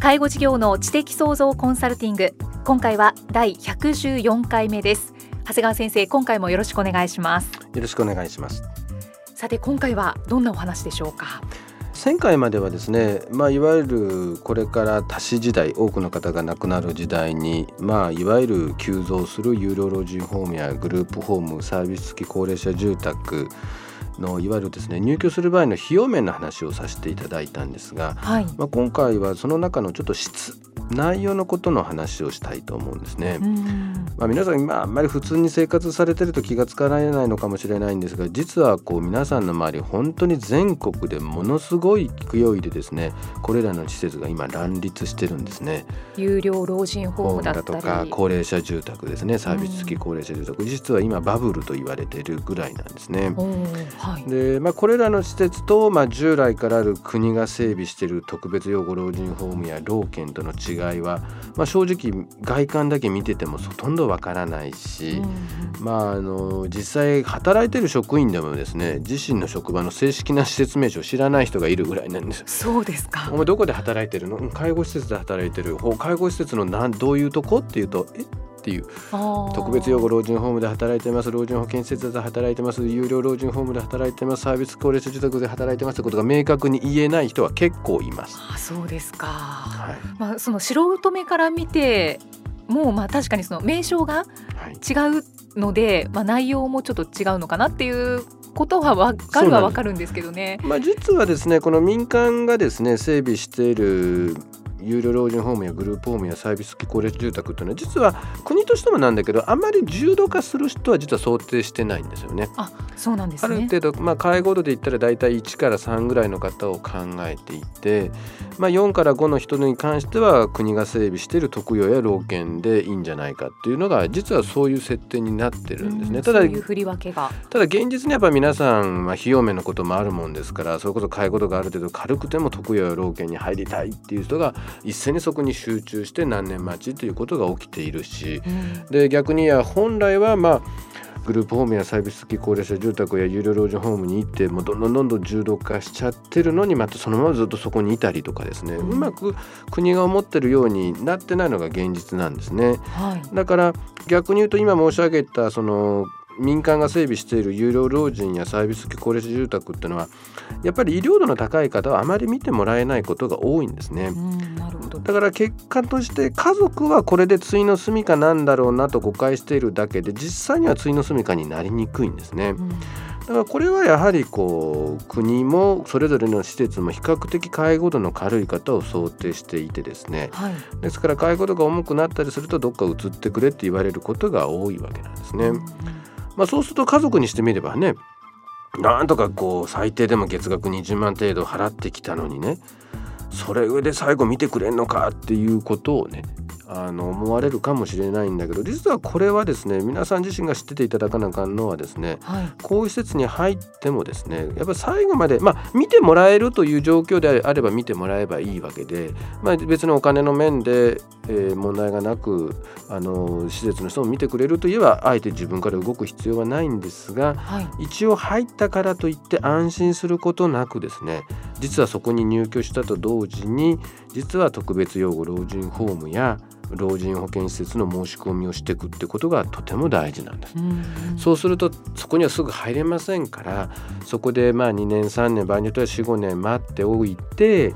介護事業の知的創造コンサルティング。今回は第114回目です。長谷川先生今回もよろしくお願いします。よろしくお願いします。さて今回はどんなお話でしょうか？前回まではですね、まあ、いわゆるこれから多子時代多くの方が亡くなる時代に、まあ、いわゆる急増する有料老人ホームやグループホームサービス付き高齢者住宅のいわゆるですね入居する場合の費用面の話をさせていただいたんですが、はい、まあ、今回はその中のちょっと質内容のことの話をしたいと思うんですね。まあ、皆さん今あんまり普通に生活されてると気が付かられないのかもしれないんですが実はこう皆さんの周り本当に全国でものすごい勢いでですねこれらの施設が今乱立してるんですね。有料老人ホームだとか高齢者住宅ですねサービス付き高齢者住宅、実は今バブルと言われているぐらいなんですね。はい、でまあ、これらの施設と、まあ、従来からある国が整備している特別養護老人ホームや老犬との違いはまあ、正直外観だけ見ててもほとんどわからないし、うん、まあ、あの実際働いてる職員でもですね自身の職場の正式な施設名称を知らない人がいるぐらいなんですそうですか。お前どこで働いてるの？介護施設で働いてる。介護施設のなんどういうとこ？っていうとえっていう。特別養護老人ホームで働いてます。老人保健施設で働いてます。有料老人ホームで働いてます。サービス高齢者住宅で働いてます。ってことが明確に言えない人は結構います。あそうですか、はい、まあ、その素人目から見てもうまあ確かにその名称が違うので、はい、まあ、内容もちょっと違うのかなっていうことは分かるは分かるんですけどね。まあ、実はですねこの民間がですね整備している有料老人ホームやグループホームやサービス付き高齢者住宅っていうのは実は国としてもなんだけどあまり重度化する人は実は想定してないんですよね。あそうなんです、ね、ある程度、まあ、介護度で言ったら大体1から3ぐらいの方を考えていて、まあ、4から5の人に関しては国が整備している特養や老犬でいいんじゃないかっていうのが実はそういう設定になってるんですね。ただ振り分けがただ現実にやっぱ皆さん、まあ、費用面のこともあるもんですからそれこそ介護度がある程度軽くても特養や老犬に入りたいっていう人が一斉にそこに集中して何年待ちということが起きているし、うん、で逆にや本来はまあグループホームやサービス付き高齢者住宅や有料老人ホームに行ってもうどんどんどんどん重度化しちゃってるのにまたそのままずっとそこにいたりとかですね、うん、うまく国が思ってるようになってないのが現実なんですね。はい、だから逆に言うと今申し上げたその民間が整備している有料老人やサービス付き高齢者住宅っていうのはやっぱり医療度の高い方はあまり見てもらえないことが多いんですね。だから結果として家族はこれで対の住処なんだろうなと誤解しているだけで実際には対の住処になりにくいんですね。だからこれはやはりこう国もそれぞれの施設も比較的介護度の軽い方を想定していてですね、はい、ですから介護度が重くなったりするとどっか移ってくれって言われることが多いわけなんですね。うんまあ、そうすると家族にしてみればねなんとかこう最低でも月額20万程度払ってきたのにねそれ上で最後見てくれんのかっていうことをねあの思われるかもしれないんだけど実はこれはですね皆さん自身が知ってていただかなあかんのはですね、はい、こういう施設に入ってもですねやっぱ最後までまあ見てもらえるという状況であれば見てもらえばいいわけで、まあ、別にお金の面で、えー、問題がなくあの施設の人も見てくれるといえばあえて自分から動く必要はないんですが、はい、一応入ったからといって安心することなくですね実はそこに入居したと同時に実は特別養護老人ホームや老人保健施設の申し込みをしていくってことがとても大事なんです、うんうん、そうするとそこにはすぐ入れませんからそこでまあ2年3年場合によっては45年待っておいて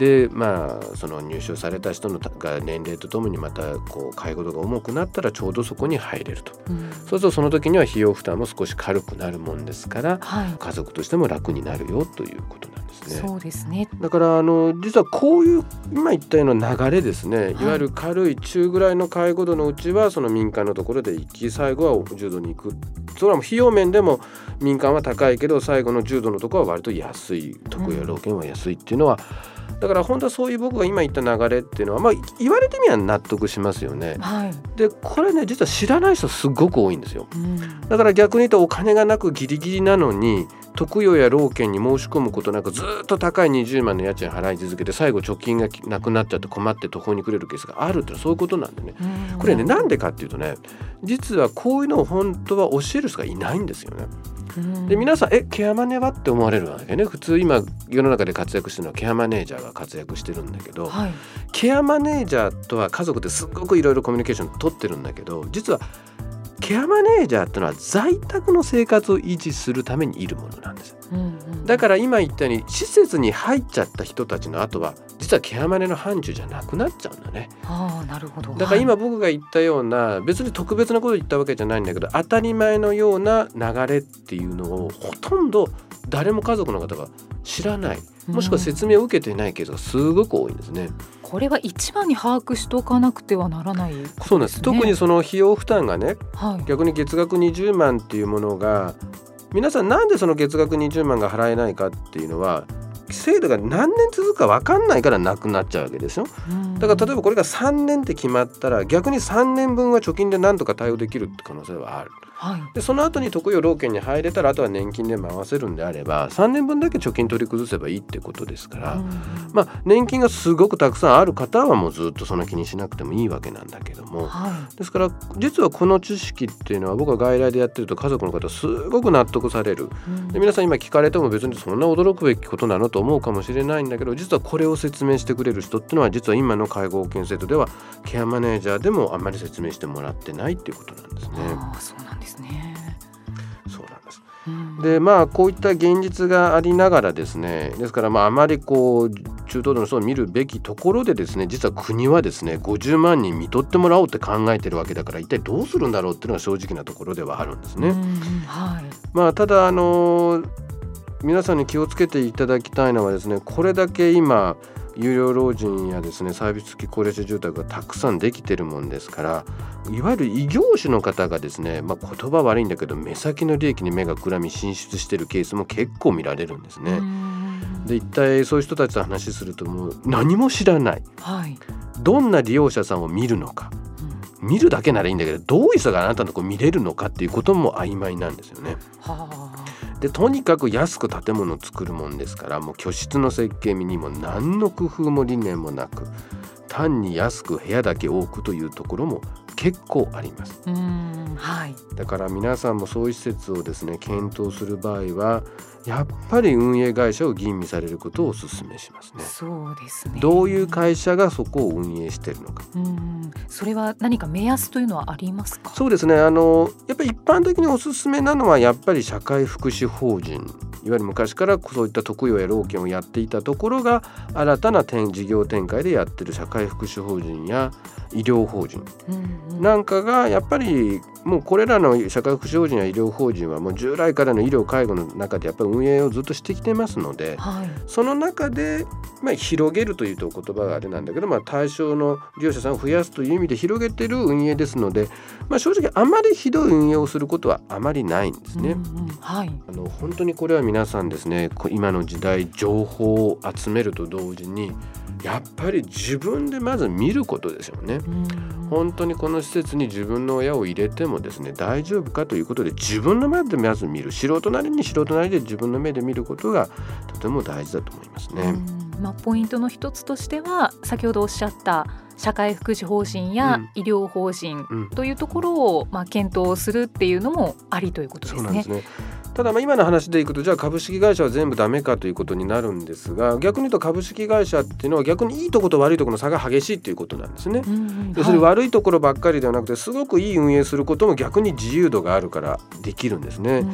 でまあその入所された人のが年齢とともにまたこう介護度が重くなったらちょうどそこに入れると、うん、そうするとその時には費用負担も少し軽くなるもんですから、はい、家族としても楽になるよということなんですね。そうですね。だからあの実はこういう今言ったような流れですね、い、わゆる軽い中ぐらいの介護度のうちはその民間のところで行き最後は重度に行く。それは費用面でも民間は高いけど最後の重度のところは割と安い。特や老犬は安いっていうのは、うん、だから本当はそういう僕が今言った流れっていうのは、まあ、言われてみれば納得しますよね。はい、でこれね実は知らない人すごく多いんですよ。うん、だから逆に言うとお金がなくギリギリなのに特養や老犬に申し込むことなくずっと高い20万の家賃払い続けて最後貯金がなくなっちゃって困って途方に暮れるケースがあるってそういうことなんでねこれねなんでかっていうとね実はこういうのを本当は教える人がいないんですよね。で皆さんえケアマネは？って思われるわけね。普通今世の中で活躍してるのはケアマネージャーが活躍してるんだけど、はい、ケアマネージャーとは家族ですっごくいろいろコミュニケーション取ってるんだけど実はケアマネージャーっていうのは在宅の生活を維持するためにいるものなんです、うんうん、だから今言ったように施設に入っちゃった人たちの後は実はケアマネの範疇じゃなくなっちゃうんだね。あなるほど。だから今僕が言ったような、別に特別なことを言ったわけじゃないんだけど当たり前のような流れっていうのをほとんど誰も家族の方が知らない。もしくは説明を受けていないケースがすごく多いんですね。これは一番に把握しておかなくてはならない、ね、そうなんです。特にその費用負担がね、はい、逆に月額20万っていうものが皆さんなんでその月額20万が払えないかっていうのは制度が何年続くか分かんないからなくなっちゃうわけですよだから例えばこれが3年って決まったら逆に3年分は貯金で何とか対応できるって可能性はある。はい、でその後に特養老犬に入れたらあとは年金で回せるんであれば3年分だけ貯金取り崩せばいいってことですから、うん、まあ、年金がすごくたくさんある方はもうずっとその気にしなくてもいいわけなんだけども、はい、ですから実はこの知識っていうのは僕は外来でやってると家族の方すごく納得される、うん、で皆さん今聞かれても別にそんな驚くべきことなのと思うかもしれないんだけど実はこれを説明してくれる人っていうのは実は今の介護保険制度ではケアマネージャーでもあんまり説明してもらってないっていうことなんですね。あそうなんですね。でまあこういった現実がありながらですねですからまああまりこう中等度の人を見るべきところでですね実は国はですね50万人見とってもらおうって考えてるわけだから一体どうするんだろうっていうのが正直なところではあるんですね。はい、まあただあの皆さんに気をつけていただきたいのはですねこれだけ今有料老人やですねサービス付き高齢者住宅がたくさんできてるもんですからいわゆる異業種の方がですね、まあ、言葉悪いんだけど目先の利益に目がくらみ進出してるケースも結構見られるんですね。で一体そういう人たちと話するともう何も知らない、はい、どんな利用者さんを見るのか、うん、見るだけならいいんだけどどういう人があなたのとこ見れるのかっていうことも曖昧なんですよね。はあでとにかく安く建物を作るもんですからもう居室の設計にも何の工夫も理念もなく単に安く部屋だけ多くというところも結構あります。はい、だから皆さんもそういう施設をですね検討する場合はやっぱり運営会社を吟味されることをお勧めしますね。そうですね。どういう会社がそこを運営しているのか。うん、それは何か目安というのはありますか？そうですね。あのやっぱり一般的におすすめなのはやっぱり社会福祉法人。いわゆる昔からそういった特養や老犬をやっていたところが新たな事業展開でやってる社会福祉法人や医療法人。なんかがやっぱりもうこれらの社会福祉法人や医療法人はもう従来からの医療介護の中でやっぱり運営をずっとしてきてますので、はい、その中で、まあ、広げるというと言葉があれなんだけど、まあ、対象の利用者さんを増やすという意味で広げてる運営ですので、まあ、正直あまりひどい運営をすることはあまりないんですね。うんうん。はい、あの本当にこれは皆さんですね今の時代情報を集めると同時にやっぱり自分でまず見ることですよね。本当にこの施設に自分の親を入れてもですね大丈夫かということで自分の目でまず見る素人なりに素人なりで自分の目で見ることがとても大事だと思いますね。まあ、ポイントの一つとしては先ほどおっしゃった社会福祉法人や医療法人というところをまあ検討するっていうのもありということですね。そうなんですねただまあ今の話でいくとじゃあ株式会社は全部ダメかということになるんですが逆に言うと株式会社っていうのは逆にいいところと悪いところの差が激しいということなんですね。うんうん要するにはい。悪いところばっかりではなくてすごくいい運営することも逆に自由度があるからできるんですね。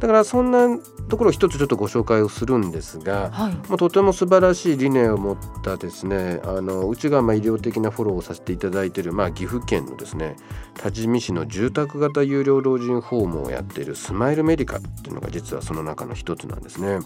だからそんなところを一つちょっとご紹介をするんですが、はい。もうとても素晴らしい理念を持ったですねあのうちがまあ医療的なフォローをさせていただいている、まあ、岐阜県のですね多治見市の住宅型有料老人ホームをやっているスマイルメディカっていうのが実はその中の一つなんですね。はい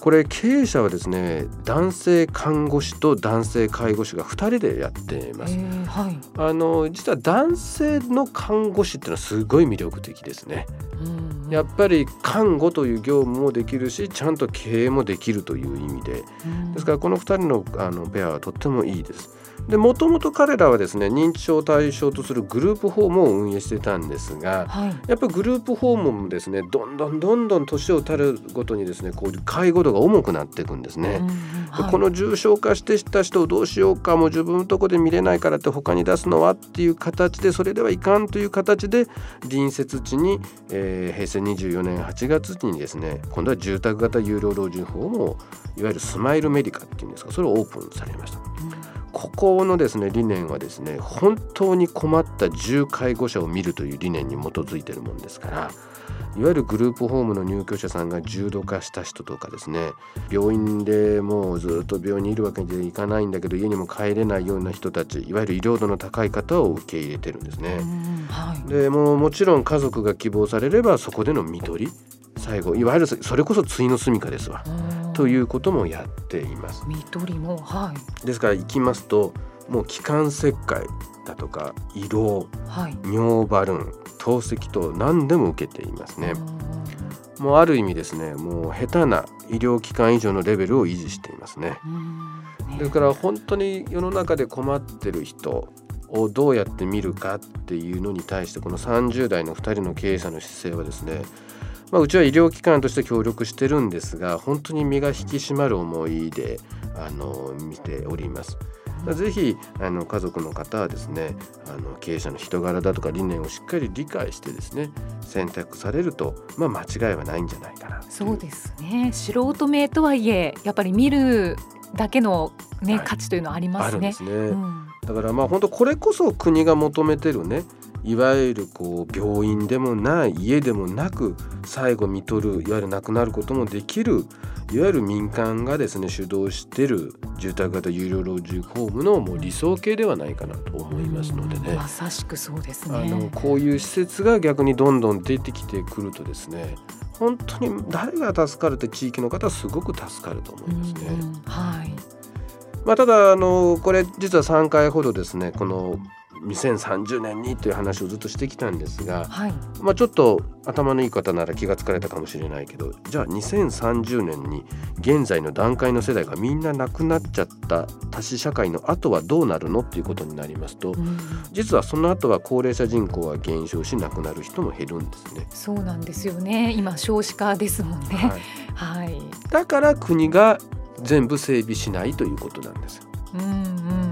これ経営者はですね男性看護師と男性介護士が2人でやっています。えーはいあの実は男性の看護師っていうのはすごい魅力的ですね。うんやっぱり看護という業務もできるしちゃんと経営もできるという意味でうんですからこの2人のあのペアはとってもいいです。でもともと彼らはですね認知症を対象とするグループホームを運営してたんですがはいやっぱりグループホームもですねどんどんどんどん年を取るごとにですねこういう介護度が重くなっていくんですね。うんはいこの重症化してした人をどうしようかもう自分のとこで見れないからって他に出すのはっていう形でそれではいかんという形で隣接地に、えー平成24年8月にですね今度は住宅型有料老人ホームをいわゆるスマイルメディカっていうんですかそれをオープンされました。ここのですね理念はですね本当に困った重介護者を見るという理念に基づいているもんですからいわゆるグループホームの入居者さんが重度化した人とかですね病院でもうずっと病院にいるわけにはいかないんだけど家にも帰れないような人たちいわゆる医療度の高い方を受け入れてるんですね。うんはいでもうもちろん家族が希望されればそこでの看取り最後いわゆるそれこそ対の住処ですわ。といううこともやっています。ん見取りもはい。ですから行きますともう気管切開だとか胃ろうはい。尿バルーン透析と何でも受けていますね。もうある意味ですねもう下手な医療機関以上のレベルを維持していますね。うん。ね。だから本当に世の中で困ってる人をどうやって見るかっていうのに対してこの30代の2人の経営者の姿勢はですね、まあ、うちは医療機関として協力してるんですが本当に身が引き締まる思いであの見ております。ぜひあの家族の方はですねあの経営者の人柄だとか理念をしっかり理解してですね選択されると、まあ、間違いはないんじゃないかな。そうですね。素人目とはいえやっぱり見るだけのね、はい。価値というのはありますね。あるんですね。うん。だからまあ本当これこそ国が求めてるねいわゆるこう病院でもない家でもなく最後見とるいわゆる亡くなることもできるいわゆる民間がですね主導してる住宅型有料老人ホームのもう理想形ではないかなと思いますのでね。まさしくそうですねあのこういう施設が逆にどんどん出てきてくるとですね本当に誰が助かるって地域の方はすごく助かると思いますね。はいまあ、ただあのこれ実は3回ほどですねこの2030年にという話をずっとしてきたんですが、はい。まあ、ちょっと頭のいい方なら気がつかれたかもしれないけどじゃあ2030年に現在の段階の世代がみんな亡くなっちゃった多子社会の後はどうなるのっていうことになりますとうん。実はその後は高齢者人口は減少し亡くなる人も減るんですね。そうなんですよね。今少子化ですもんね。はい、はい、だから国が全部整備しないということなんです。うんうんうん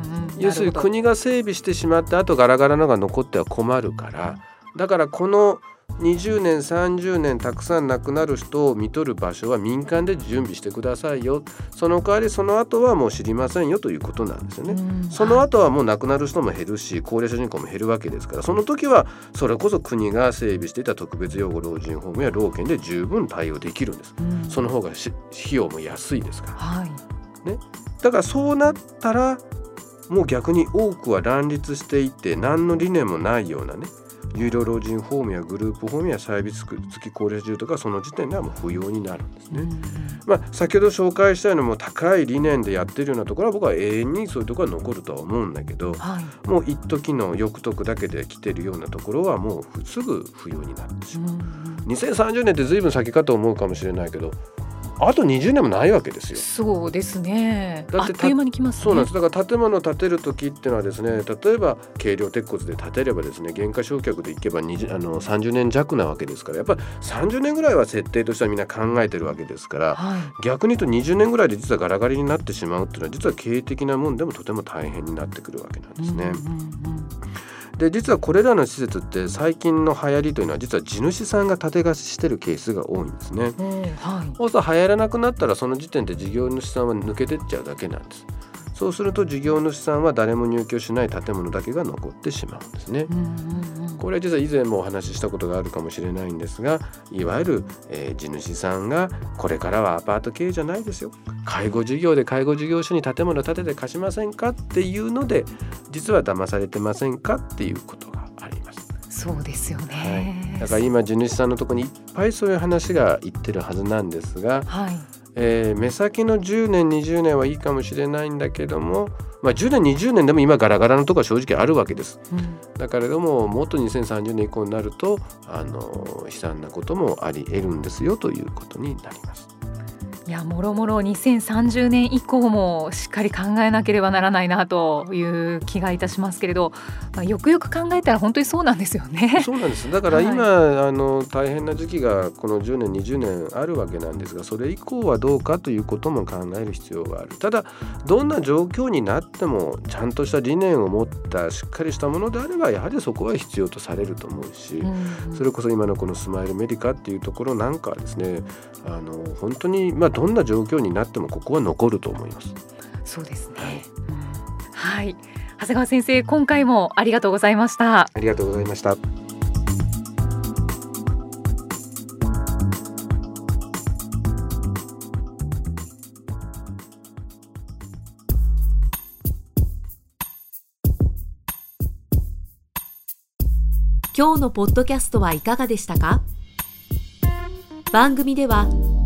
要するに国が整備してしまってあとガラガラのが残っては困るからだからこの20年30年たくさん亡くなる人を見とる場所は民間で準備してくださいよその代わりその後はもう知りませんよということなんですよね。うんその後はもう亡くなる人も減るし高齢者人口も減るわけですからその時はそれこそ国が整備していた特別養護老人ホームや老犬で十分対応できるんです。うんその方がし費用も安いですから。はいだからそうなったらもう逆に多くは乱立していて何の理念もないようなね有料老人ホームやグループホームやサービス付き高齢者住宅はその時点ではもう不要になるんですね。まあ、先ほど紹介したようにもう高い理念でやってるようなところは僕は永遠にそういうところは残るとは思うんだけどはいもう一時の欲得だけで来てるようなところはもうすぐ不要になってしまう。2030年って随分先かと思うかもしれないけどあと20年もないわけですよ。そうですね。だっあってという間に来ますね。そうなんです。だから建物を建てる時っていうのはですね例えば軽量鉄骨で建てればですね減価償却でいけば20あの30年弱なわけですからやっぱり30年ぐらいは設定としてはみんな考えてるわけですからはい。逆に言うと20年ぐらいで実はガラガラになってしまうっていうのは実は経営的なもんでもとても大変になってくるわけなんですね。うんうんうんで実はこれらの施設って最近の流行りというのは実は地主さんが建て貸ししてるケースが多いんですね。はい、そうすると流行らなくなったらその時点で事業主さんは抜けてっちゃうだけなんです。そうすると事業主さんは誰も入居しない建物だけが残ってしまうんですね。これは実は以前もお話ししたことがあるかもしれないんですがいわゆる、えー、地主さんがこれからはアパート経営じゃないですよ介護事業で介護事業所に建物建てて貸しませんかっていうので実は騙されてませんかっていうことが。そうですよね、はい、だから今地主さんのところにいっぱいそういう話が言ってるはずなんですが、はい。えー、目先の10年20年はいいかもしれないんだけども、まあ、10年20年でも今ガラガラのとこは正直あるわけです、うん、だからでももっと2030年以降になるとあの悲惨なこともあり得るんですよということになります。いやもろもろ2030年以降もしっかり考えなければならないなという気がいたしますけれど、まあ、よくよく考えたら本当にそうなんですよね。そうなんです。だから今、はい、あの大変な時期がこの10年20年あるわけなんですがそれ以降はどうかということも考える必要がある。ただどんな状況になってもちゃんとした理念を持ったしっかりしたものであればやはりそこは必要とされると思うし、うん、それこそ今のこのスマイルメディカっていうところなんかはですねあの本当にまあどんな状況になってもここは残ると思います。そうですね、はい、はい、長谷川先生今回もありがとうございました。ありがとうございました。今日のポッドキャストはいかがでしたか？番組では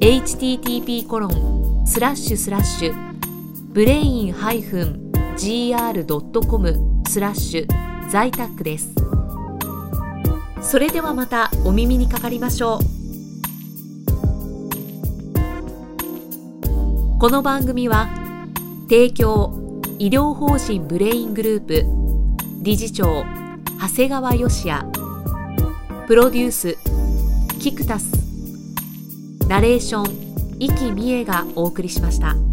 http コロンスラッシュスラッシュブレイン -gr.com スラッシュ在宅です。それではまたお耳にかかりましょう。この番組は提供医療法人ブレイングループ理事長長谷川義也プロデュースキクタスナレーション生きみえがお送りしました。